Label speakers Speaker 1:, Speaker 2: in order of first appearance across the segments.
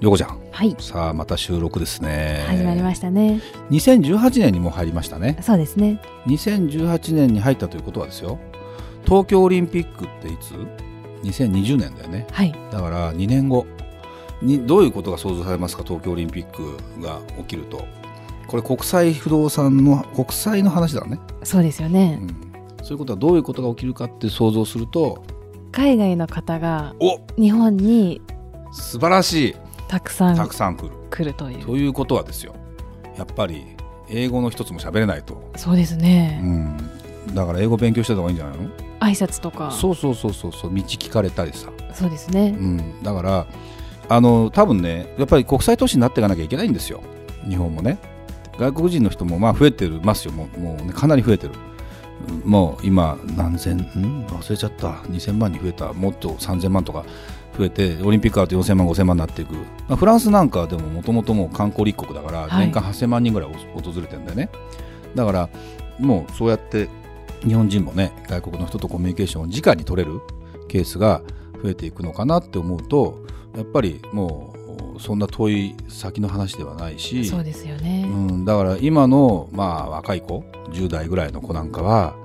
Speaker 1: よこちゃん。
Speaker 2: はい。
Speaker 1: さあまた収録ですね。
Speaker 2: 始まりましたね。
Speaker 1: 2018年にもう入りましたね。
Speaker 2: そうですね。
Speaker 1: 2018年に入ったということはですよ。東京オリンピックっていつ？2020年だよね。
Speaker 2: はい。
Speaker 1: だから2年後。にどういうことが想像されますか？東京オリンピックが起きると。これ国際不動産の国際の話だね、
Speaker 2: そうですよ
Speaker 1: う
Speaker 2: ね、
Speaker 1: ん、そういうことはどういうことが起きるかって想像すると。
Speaker 2: 海外の方が
Speaker 1: お！
Speaker 2: 日本に
Speaker 1: 素晴らしい
Speaker 2: たくさん
Speaker 1: たくさん来る。
Speaker 2: 来るという。
Speaker 1: ということはですよ。やっぱり英語の一つも喋れないと、
Speaker 2: そうです
Speaker 1: う
Speaker 2: ね、
Speaker 1: ん、だから英語勉強してた方がいいんじゃないの？
Speaker 2: 挨拶とか。
Speaker 1: そうそうそうそうそう。道聞かれたりさ、
Speaker 2: そうですね、
Speaker 1: うん、だからあの多分ねやっぱり国際都市になっていかなきゃいけないんですよ。日本もね。外国人の人もまあ増えてますよ。もうもう、ね、かなり増えてる。うんもう今何千ん？忘れちゃった。2000万に増えた。もっと3000万とか増えてオリンピックあると4000万5000万になっていく、まあ、フランスなんかでももともともう観光立国だから
Speaker 2: はい。
Speaker 1: 年間8000万人ぐらいお訪れてるんだよね、だからもうそうやって日本人もね外国の人とコミュニケーションを直に取れるケースが増えていくのかなって思うとやっぱりもうそんな遠い先の話ではないし
Speaker 2: そうですよね、
Speaker 1: うん、だから今の、まあ、若い子10代ぐらいの子なんかは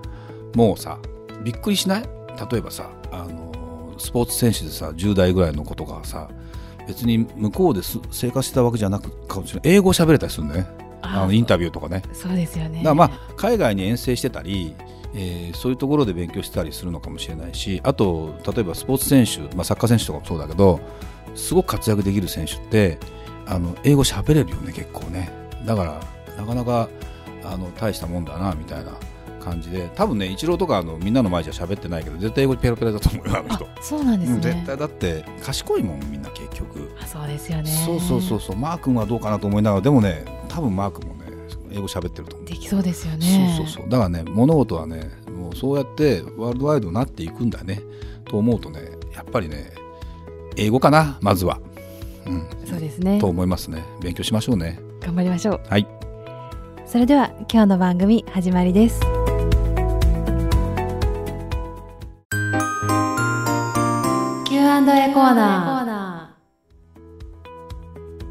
Speaker 1: もうさびっくりしない？例えばさあのスポーツ選手でさ10代ぐらいの子とかはさ別に向こうです生活してたわけじゃなくかもしれない。英語喋れたりするんだね。あのインタビューとかね。
Speaker 2: そうですよね。
Speaker 1: だからまあ海外に遠征してたり、えーそういうところで勉強してたりするのかもしれないしあと例えばスポーツ選手、まあ、サッカー選手とかもそうだけどすごく活躍できる選手ってあの英語喋れるよね結構ね。だからなかなかあの大したもんだなみたいな感じで多分ねイチローとかあのみんなの前じゃ喋ってないけど絶対英語ペラペラだと思うよあの人。
Speaker 2: あそうなんですね、
Speaker 1: うん絶対だって賢いもんみんな結局。
Speaker 2: あそうですよね。
Speaker 1: そうそうそうそう。マー君はどうかなと思いながらでもね多分マー君もね英語喋ってると思う。
Speaker 2: できそうですよね。
Speaker 1: そうそうそう。だからね物事はねもうそうやってワールドワイドになっていくんだねと思うとねやっぱりね英語かなまずは、うん、
Speaker 2: そうですね。
Speaker 1: と思いますね。勉強しましょうね。
Speaker 2: 頑張りましょう。
Speaker 1: はい。
Speaker 2: それでは今日の番組始まりですコーナ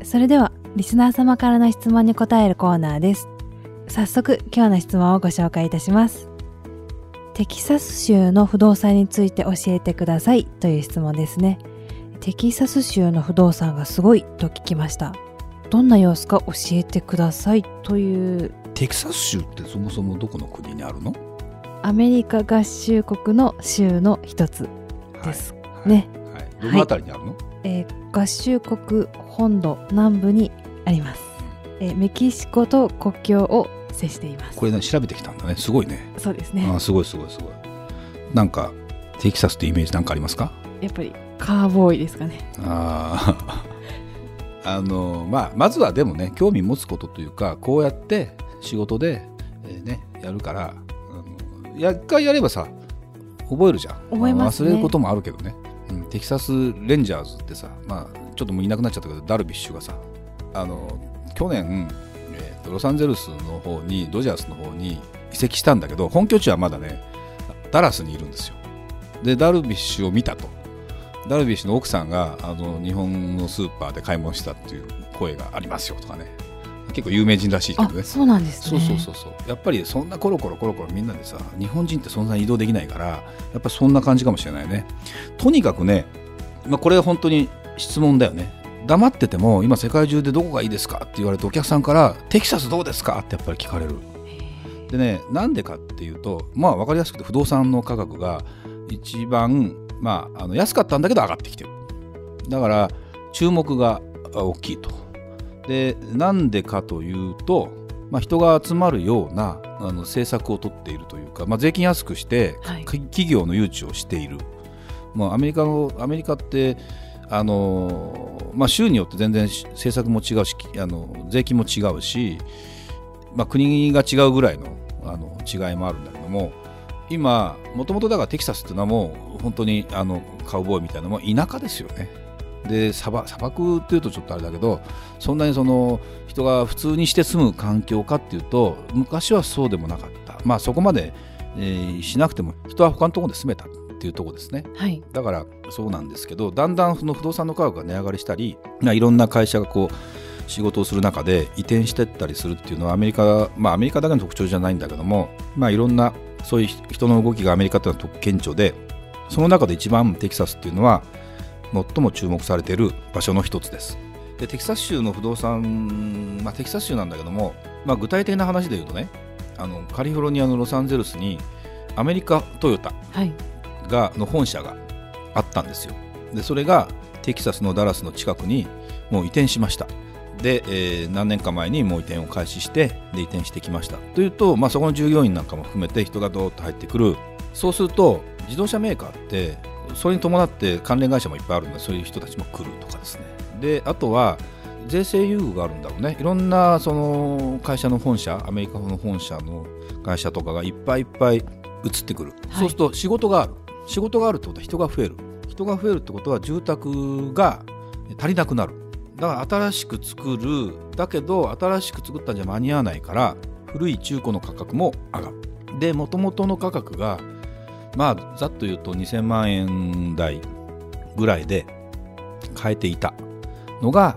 Speaker 2: ー。それではリスナー様からの質問に答えるコーナーです。早速今日の質問をご紹介いたします。テキサス州の不動産について教えてくださいという質問ですね。テキサス州の不動産がすごいと聞きました。どんな様子か教えてくださいという。
Speaker 1: テキサス州ってそもそもどこの国にあるの？
Speaker 2: アメリカ合衆国の州の一つです
Speaker 1: はい
Speaker 2: ね、
Speaker 1: はい、どのあたりにあるの、
Speaker 2: えー合衆国本土南部にあります、えーメキシコと国境を接しています。
Speaker 1: これね調べてきたんだね。すごいね。
Speaker 2: そうですね。
Speaker 1: あすごいすごいすごい。なんかテキサスってイメージなんかありますか？
Speaker 2: やっぱりカーボーイですかね。
Speaker 1: あー。あのまあまずはでもね興味持つことというかこうやって仕事で、えーね、やるからあのや一回やればさ覚えるじゃん。
Speaker 2: 覚えますね。
Speaker 1: あ忘れることもあるけどね、テキサス・レンジャーズってさ、まあ、ちょっともういなくなっちゃったけどダルビッシュがさあの去年、えーとロサンゼルスの方にドジャースの方に移籍したんだけど本拠地はまだねダラスにいるんですよ。でダルビッシュを見たと。ダルビッシュの奥さんがあの日本のスーパーで買い物したっていう声がありますよとかね。結構有名人らしいけ
Speaker 2: あ
Speaker 1: どね。
Speaker 2: そうなんです
Speaker 1: そう
Speaker 2: ね
Speaker 1: そうそうそう。やっぱりそんなコロコロコロコロみんなでさ日本人ってそんなに移動できないからやっぱそんな感じかもしれないねとにかくね、まあ、これは本当に質問だよね黙ってても今世界中でどこがいいですかって言われてお客さんからテキサスどうですかってやっぱり聞かれるでねなんでかっていうとまあ分かりやすくて不動産の価格が一番、まあ、あの安かったんだけど上がってきてるだから注目があ大きいとでなんでかというと、まあ、人が集まるようなあの政策を取っているというか、まあ、税金安くして、
Speaker 2: はい。
Speaker 1: か企業の誘致をしている、まあ、アメリカのアメリカってあのまあ、州によって全然し政策も違うしきあの税金も違うしまあ、国が違うぐらいのあの違いもあるんだけども今もともとだからテキサスっていうのはもう本当にあのカウボーイみたいなも田舎ですよねで砂漠砂漠っていうとちょっとあれだけどそんなにその人が普通にして住む環境かっていうと昔はそうでもなかった。まあそこまで、えー、しなくても人は他のところで住めたっていうところですね、
Speaker 2: はい、
Speaker 1: だからそうなんですけどだんだんその不動産の価格が値上がりしたりいろんな会社がこう仕事をする中で移転していったりするっていうのはアメリカまあアメリカだけの特徴じゃないんだけどもまあいろんなそういう人の動きがアメリカっていうのは顕著でその中で一番テキサスっていうのは最も注目されている場所の一つです。でテキサス州の不動産、まあ、テキサス州なんだけども、まあ、具体的な話で言うとねあのカリフォルニアのロサンゼルスにアメリカトヨタが、はい、の本社があったんですよ。でそれがテキサスのダラスの近くにもう移転しました。で、えー、何年か前にもう移転を開始してで移転してきました。というと、まあ、そこの従業員なんかも含めて人がどーっと入ってくる。そうすると自動車メーカーってそれに伴って関連会社もいっぱいあるのでそういう人たちも来るとかですね。であとは税制優遇があるんだろうね。いろんなその会社の本社アメリカの本社の会社とかがいっぱいいっぱい移ってくる、はい、そうすると仕事がある。仕事があるってことは人が増える。人が増えるってことは住宅が足りなくなる。だから新しく作る。だけど新しく作ったんじゃ間に合わないから古い中古の価格も上がる。でもともとの価格がまあざっと言うと2000万円台ぐらいで買えていたのが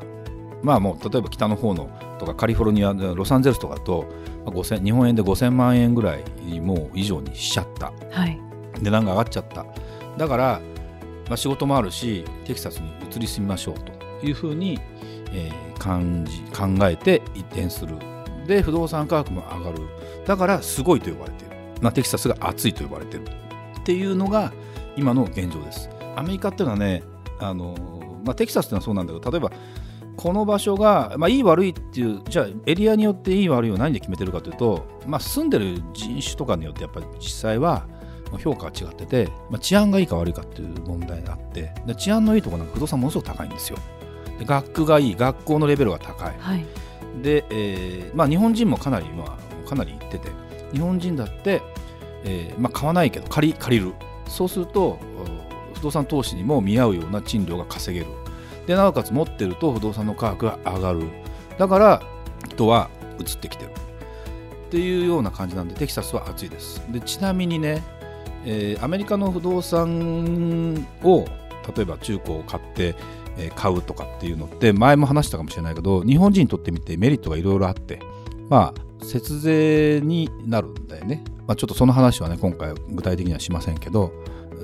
Speaker 1: まあもう例えば北の方のとかカリフォルニアロサンゼルスとかだと日本円で5000万円ぐらいもう以上にしちゃった、
Speaker 2: はい、
Speaker 1: 値段が上がっちゃった。だから、まあ、仕事もあるしテキサスに移り住みましょうというふうに、えー、感じ考えて移転する。で不動産価格も上がる。だからすごいと呼ばれている、まあ、テキサスが熱いと呼ばれているっていうのが今の現状です。アメリカっていうのはねあの、まあ、テキサスっていうのはそうなんだけど例えばこの場所が、まあ、いい悪いっていうじゃあエリアによっていい悪いを何で決めてるかというと、まあ、住んでる人種とかによってやっぱり実際は評価が違ってて、まあ、治安がいいか悪いかっていう問題があってで治安のいいところなんか不動産ものすごく高いんですよ。で学区がいい学校のレベルが高い、
Speaker 2: はい、
Speaker 1: で、えーまあ、日本人もかなり今かなり行ってて日本人だってえーまあ、買わないけど借り借りる。そうすると不動産投資にも見合うような賃料が稼げる。でなおかつ持ってると不動産の価格が上がる。だから人は移ってきてる。っていうような感じなんでテキサスは暑いです。でちなみにね、えー、アメリカの不動産を例えば中古を買って買うとかっていうのって前も話したかもしれないけど日本人にとってみてメリットがいろいろあって。まあ節税になるんだよね。まあ、ちょっとその話はね今回具体的にはしませんけど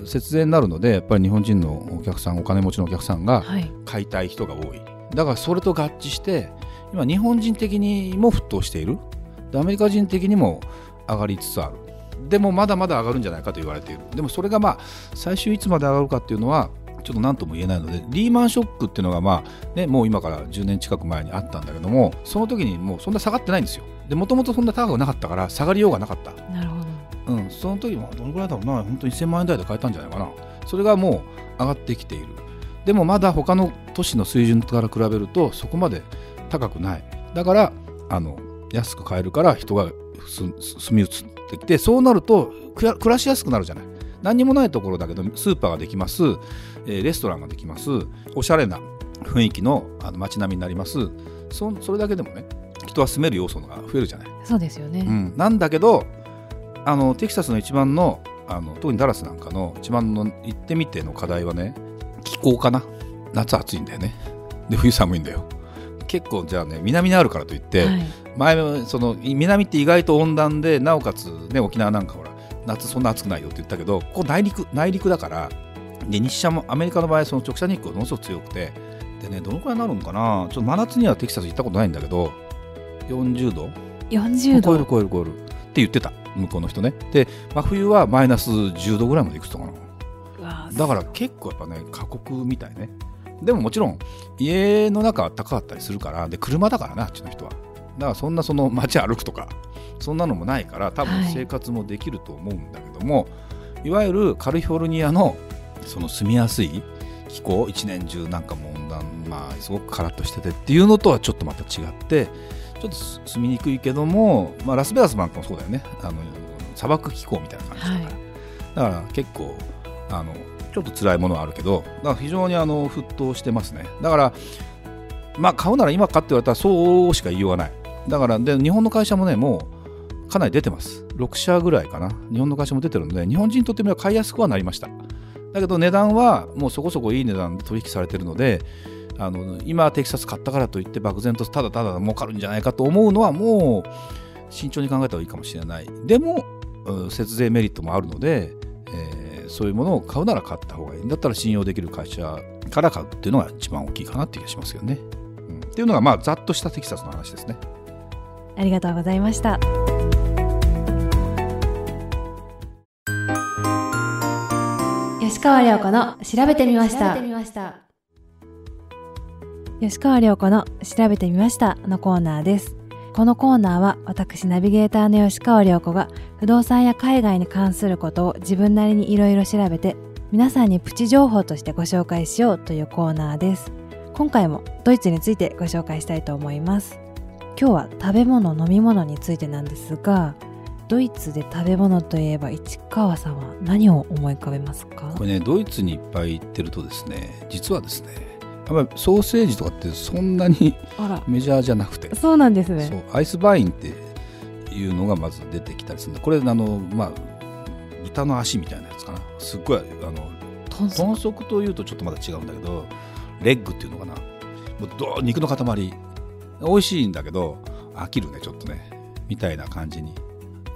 Speaker 1: 節税になるのでやっぱり日本人のお客さんお金持ちのお客さんが買いたい人が多い、はい、だからそれと合致して今日本人的にも沸騰している。でアメリカ人的にも上がりつつある。でもまだまだ上がるんじゃないかと言われている。でもそれがまあ最終いつまで上がるかっていうのはちょっと何とも言えないのでリーマンショックっていうのがまあ、ね、もう今から10年近く前にあったんだけどもその時にもうそんな下がってないんですよでもともとそんな高くなかったから下がりようがなかった。
Speaker 2: なるほ
Speaker 1: ど、うん、その時もどのぐらいだろうな。本当に1000万円台で買えたんじゃないかな。それがもう上がってきている。でもまだ他の都市の水準から比べるとそこまで高くない。だからあの安く買えるから人が住み移ってきてそうなると暮らしやすくなるじゃない。何にもないところだけどスーパーができます、えー、レストランができます。おしゃれな雰囲気のあの街並みになります。そそれだけでもね人は住める要素が増えるじゃない。
Speaker 2: そうですよね、
Speaker 1: うん、なんだけどあのテキサスの一番のあの特にダラスなんかの一番の行ってみての課題はね気候かな。夏暑いんだよね。で冬寒いんだよ。結構じゃあね南にあるからといって、はい、前その南って意外と温暖でなおかつね沖縄なんかほら夏そんな暑くないよって言ったけどここ内陸内陸だからで日射もアメリカの場合その直射日光がものすごく強くてでねどのくらいになるのかな。ちょっと真夏にはテキサス行ったことないんだけど40度
Speaker 2: ？40度。
Speaker 1: 超える超える超える。って言ってた向こうの人ね。で真冬はマイナス10度ぐらいまでいくとかなだから結構やっぱね過酷みたいね。でももちろん家の中は高かったりするからで車だからねあっちの人は。だからそんなその街歩くとかそんなのもないから多分生活もできると思うんだけども、はい、いわゆるカリフォルニアのその住みやすい気候一年中なんかも温暖まあすごくカラッとしててっていうのとはちょっとまた違ってちょっと住みにくいけども、まあ、ラスベガスなんかもそうだよね。あの砂漠気候みたいな感じだから、
Speaker 2: はい。
Speaker 1: だから結構あのちょっと辛いものはあるけどだから非常にあの沸騰してますね。だからまあ買うなら今かって言われたらそうしか言いようがない。だからで日本の会社もねもうかなり出てます。6社ぐらいかな。日本の会社も出てるので日本人にとってみれば買いやすくはなりました。だけど値段はもうそこそこいい値段で取引されてるのであの今テキサス買ったからといって漠然とただただ儲かるんじゃないかと思うのはもう慎重に考えた方がいいかもしれない。でもうん節税メリットもあるので、えーそういうものを買うなら買った方がいいんだったら信用できる会社から買うっていうのが一番大きいかなっていう気がしますよね、うん。っていうのがまあざっとしたテキサスの話ですね。
Speaker 2: ありがとうございました。吉川亮子の調べてみました吉川亮子の調べてみましたのコーナーです。このコーナーは私ナビゲーターの吉川亮子が不動産や海外に関することを自分なりにいろいろ調べて皆さんにプチ情報としてご紹介しようというコーナーです。今回もドイツについてご紹介したいと思います。今日は食べ物飲み物についてなんですがドイツで食べ物といえば市川さんは何を思い浮かべますか？
Speaker 1: これねドイツにいっぱい行ってるとですね実はですねやっぱりソーセージとかってそんなにメジャーじゃなくて。
Speaker 2: そうなんです
Speaker 1: そう。
Speaker 2: ね
Speaker 1: アイスバインっていうのがまず出てきたりするんでこれあのまあ豚の足みたいなやつかな。すっごいあの
Speaker 2: 豚足。
Speaker 1: というとちょっとまた違うんだけどレッグっていうのかな。もうど肉の塊。美味しいんだけど飽きるねちょっとね。みたいな感じに。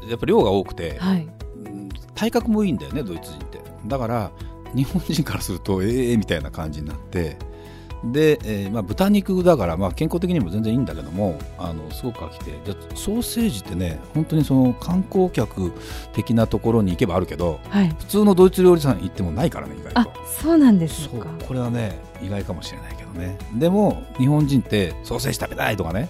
Speaker 1: やっぱ量が多くて、
Speaker 2: はい。
Speaker 1: うん体格もいいんだよねドイツ人って。だから日本人からするとええみたいな感じになってで、えーまあ、豚肉だから、まあ、健康的にも全然いいんだけどもあのすごく飽きて。でソーセージってね本当にその観光客的なところに行けばあるけど
Speaker 2: はい。
Speaker 1: 普通のドイツ料理屋さん行ってもないからね意外
Speaker 2: あ
Speaker 1: と
Speaker 2: そうなんですか。
Speaker 1: これはね意外かもしれないけどね。でも日本人ってソーセージ食べたいとかね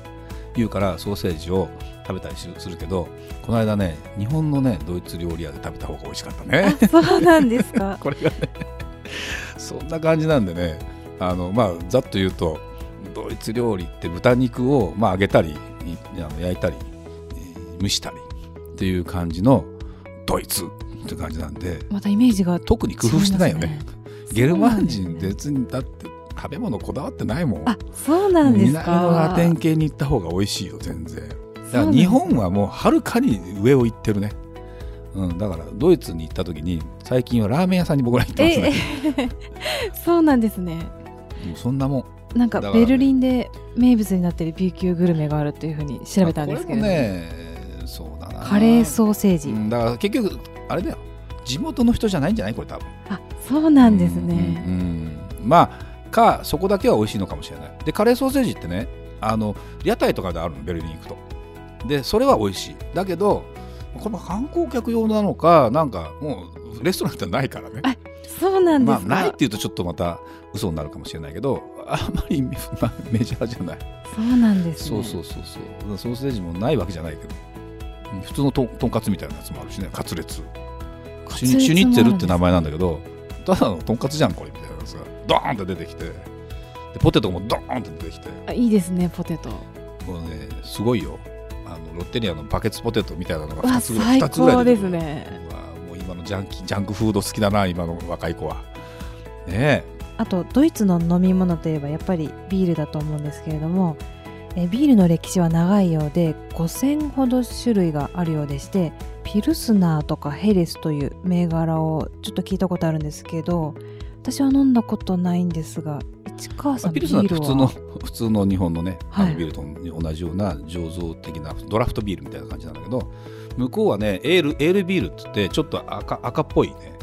Speaker 1: 言うからソーセージを食べたりするけどこの間ね日本のねドイツ料理屋で食べた方が美味しかったね。
Speaker 2: あそうなんですか。
Speaker 1: これがねそんな感じなんでねあのまあざっと言うとドイツ料理って豚肉を、まあ、揚げたり焼いたりえー蒸したりっていう感じのドイツって感じなんで
Speaker 2: またイメージが
Speaker 1: 特に工夫してないよね。ゲルマン人別にだって食べ物こだわってないもん。
Speaker 2: あそうなんですか。
Speaker 1: 南のラテン系に行った方が美味しいよ全然。だから日本はもうはるかに上を行ってるね。うん、だからドイツに行った時に最近はラーメン屋さんに僕ら行ってますね。
Speaker 2: え。そうなんですね
Speaker 1: もうそんなもん。
Speaker 2: なんかベルリンで名物になってる B 級グルメがあるっていうふうに調べたんですけれど
Speaker 1: こ
Speaker 2: も、
Speaker 1: れもねそうだな。
Speaker 2: カレーソーセージ、
Speaker 1: うんだから結局あれだよ。地元の人じゃないんじゃない？これ多分。
Speaker 2: あそうなんですね、
Speaker 1: うんうんうん。まあかそこだけは美味しいのかもしれない。でカレーソーセージってねあの屋台とかであるのベルリン行くと。でそれは美味しい。だけどこれ観光客用なのかなんかもうレストランってないからね。
Speaker 2: あそうなんで
Speaker 1: まあ
Speaker 2: すか、
Speaker 1: ないっていうとちょっとまた嘘になるかもしれないけどあんまり、まあメジャーじゃない。
Speaker 2: そうなんですね。
Speaker 1: そうそうそうそう。ソーセージもないわけじゃないけど。うん普通のととんかつみたいなやつもあるしね。カツレツ。シュニッツェルって名前なんだけどただのとんかつじゃんこれみたいなやつがドーンって出てきてでポテトもドーンって出てきて。
Speaker 2: あいいですねポテト。
Speaker 1: もうねすごいよ。あのロッテリアのバケツポテトみたいなのが
Speaker 2: わ
Speaker 1: 2つぐら
Speaker 2: 最
Speaker 1: い2つぐらい
Speaker 2: 高ですね
Speaker 1: 今のジャンキジャンクフード好きだな今の若い子は。ね
Speaker 2: あとドイツの飲み物といえばやっぱりビールだと思うんですけれどもえビールの歴史は長いようで5000ほど種類があるようでしてピルスナーとかヘレスという銘柄をちょっと聞いたことあるんですけど私は飲んだことないんですが市川さん
Speaker 1: まあピルスナーって
Speaker 2: ビ
Speaker 1: 普通の 普通の日本のね、あ
Speaker 2: はい。
Speaker 1: のビールと同じような醸造的なドラフトビールみたいな感じなんだけど向こうはねエールエールビールって言ってちょっと赤赤っぽいね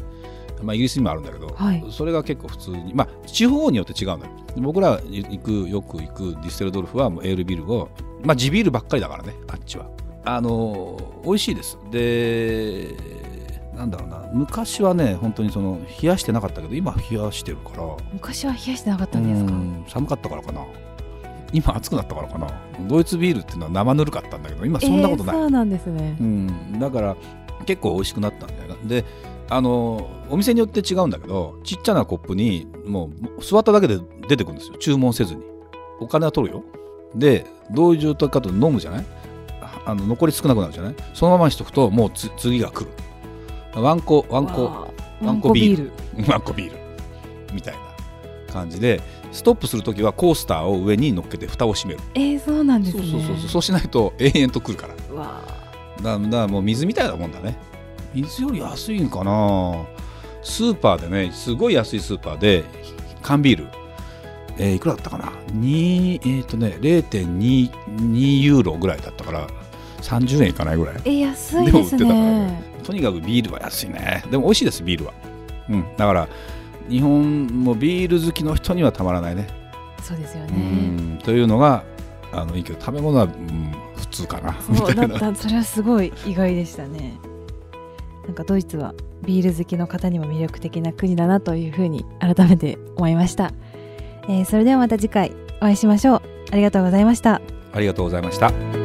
Speaker 1: まあ、イギリスにもあるんだけど、
Speaker 2: はい。
Speaker 1: それが結構普通に、まあ、地方によって違うんだよ。僕ら行くよく行くディステルドルフはもうエールビールを、まあ、地ビールばっかりだからねあっちは。あの美味しいです。でなんだろうな。昔はね本当にその冷やしてなかったけど今冷やしてるから。
Speaker 2: 昔は冷やしてなかったんですか？
Speaker 1: うん。寒かったからかな。今暑くなったからかな。ドイツビールっていうのは生ぬるかったんだけど今そんなことない、
Speaker 2: えーそうなんですね。
Speaker 1: うん、だから結構美味しくなったんだよ。なであのお店によって違うんだけどちっちゃなコップにもう座っただけで出てくるんですよ。注文せずに。お金は取るよ。でどういう状態かと飲むじゃない？あの残り少なくなるじゃない？そのままにしとくともうつ次が来るワンコワンコワンコビール。
Speaker 2: ワンコ
Speaker 1: ビール。みたいな感じでストップするときはコースターを上に乗っけて蓋を閉める。
Speaker 2: えー、そうなんですね。
Speaker 1: そうそうそうそう。しないと永遠と来るから。だだもう水みたいなもんだね。水より安いんかな。スーパーでねすごい安いスーパーで缶ビール、えーいくらだったかな？2えっ、とね0.22ユーロぐらいだったから30円いかないぐらい。
Speaker 2: えー、安いです
Speaker 1: でも売ってたから
Speaker 2: ね
Speaker 1: とにかくビールは安いね。でも美味しいですビールは。うん。だから日本もビール好きの人にはたまらないね。
Speaker 2: そうですよ
Speaker 1: う
Speaker 2: ね
Speaker 1: ん。というのがあのいいけど食べ物は、うん、普通かな。み
Speaker 2: そうだ
Speaker 1: たいな。
Speaker 2: それはすごい意外でしたね。なんかドイツはビール好きの方にも魅力的な国だなというふうに改めて思いました、えーそれではまた次回お会いしましょう。ありがとうございました。
Speaker 1: ありがとうございました